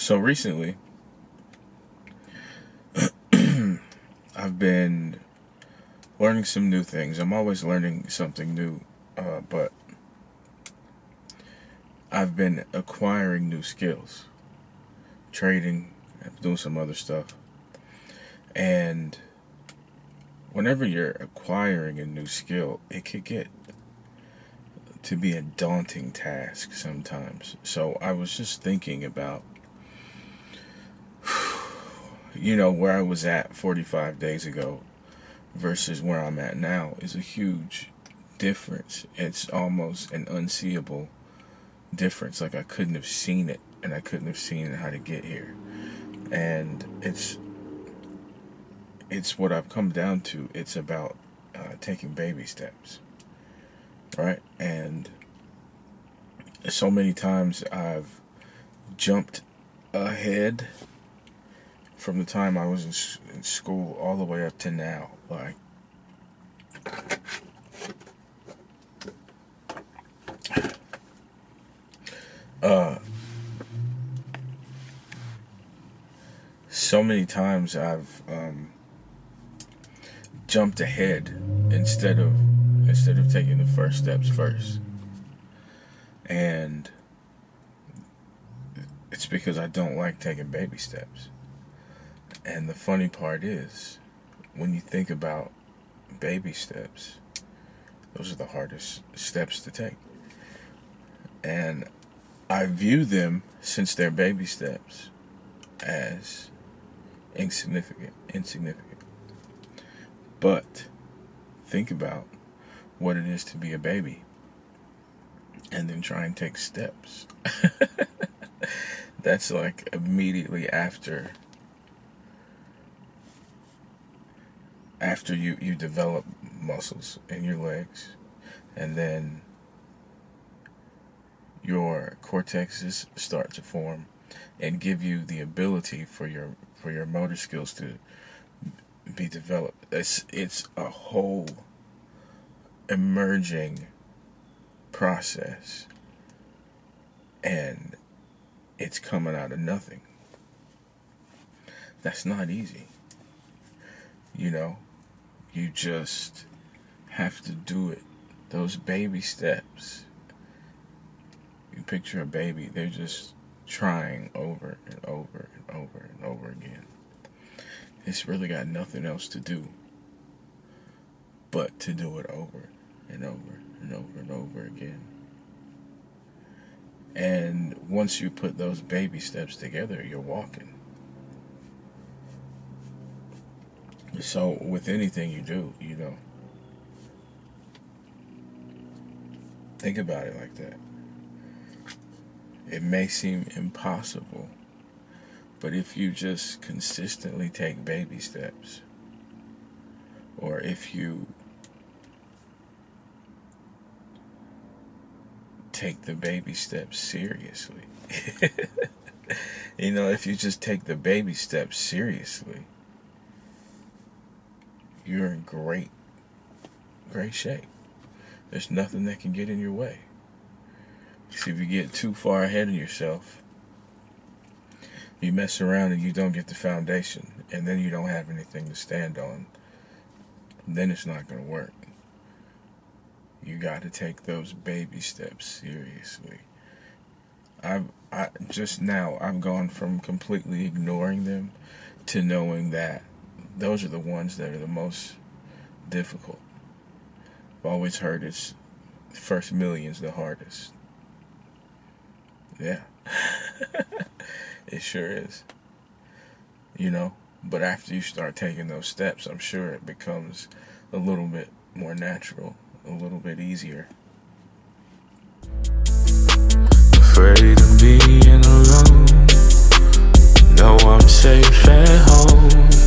So recently, I've been learning some new things. I'm always learning something new, uh, but I've been acquiring new skills, trading, doing some other stuff. And whenever you're acquiring a new skill, it could get to be a daunting task sometimes. So I was just thinking about, you know, where I was at 45 days ago versus where I'm at now is a huge difference. It's almost an unseeable difference. Like I couldn't have seen it and I couldn't have seen how to get here. And it's it's what I've come down to. It's about uh, taking baby steps, right? And so many times I've jumped ahead from the time I was in, in school all the way up to now. Like, uh, so many times I've um, jumped ahead instead of instead of taking the first steps first. And it's because I don't like taking baby steps. And the funny part is, when you think about baby steps, those are the hardest steps to take. And I view them, since they're baby steps, as insignificant. Insignificant. But think about what it is to be a baby and then try and take steps. That's like immediately after after you you develop muscles in your legs and then your cortexes start to form and give you the ability for your for your motor skills to be developed. It's it's a whole emerging process and it's coming out of nothing. That's not easy. You know, you just have to do it. Those baby steps. You picture a baby, they're just trying over and over and over and over again. It's really got nothing else to do but to do it over and over and over and over again. And once you put those baby steps together, you're walking. So, with anything you do, you know, think about it like that. It may seem impossible, but if you just consistently take baby steps, or if you take the baby steps seriously. you know, if you just take the baby steps seriously, you're in great, great shape. There's nothing that can get in your way. See, if you get too far ahead of yourself, you mess around and you don't get the foundation, and then you don't have anything to stand on, then it's not going to work. You got to take those baby steps seriously. I've I just now I've gone from completely ignoring them to knowing that those are the ones that are the most difficult. I've always heard it's first millions the hardest. Yeah. it sure is. You know, but after you start taking those steps, I'm sure it becomes a little bit more natural, a little bit easier. Afraid of being alone. No, I'm safe at home.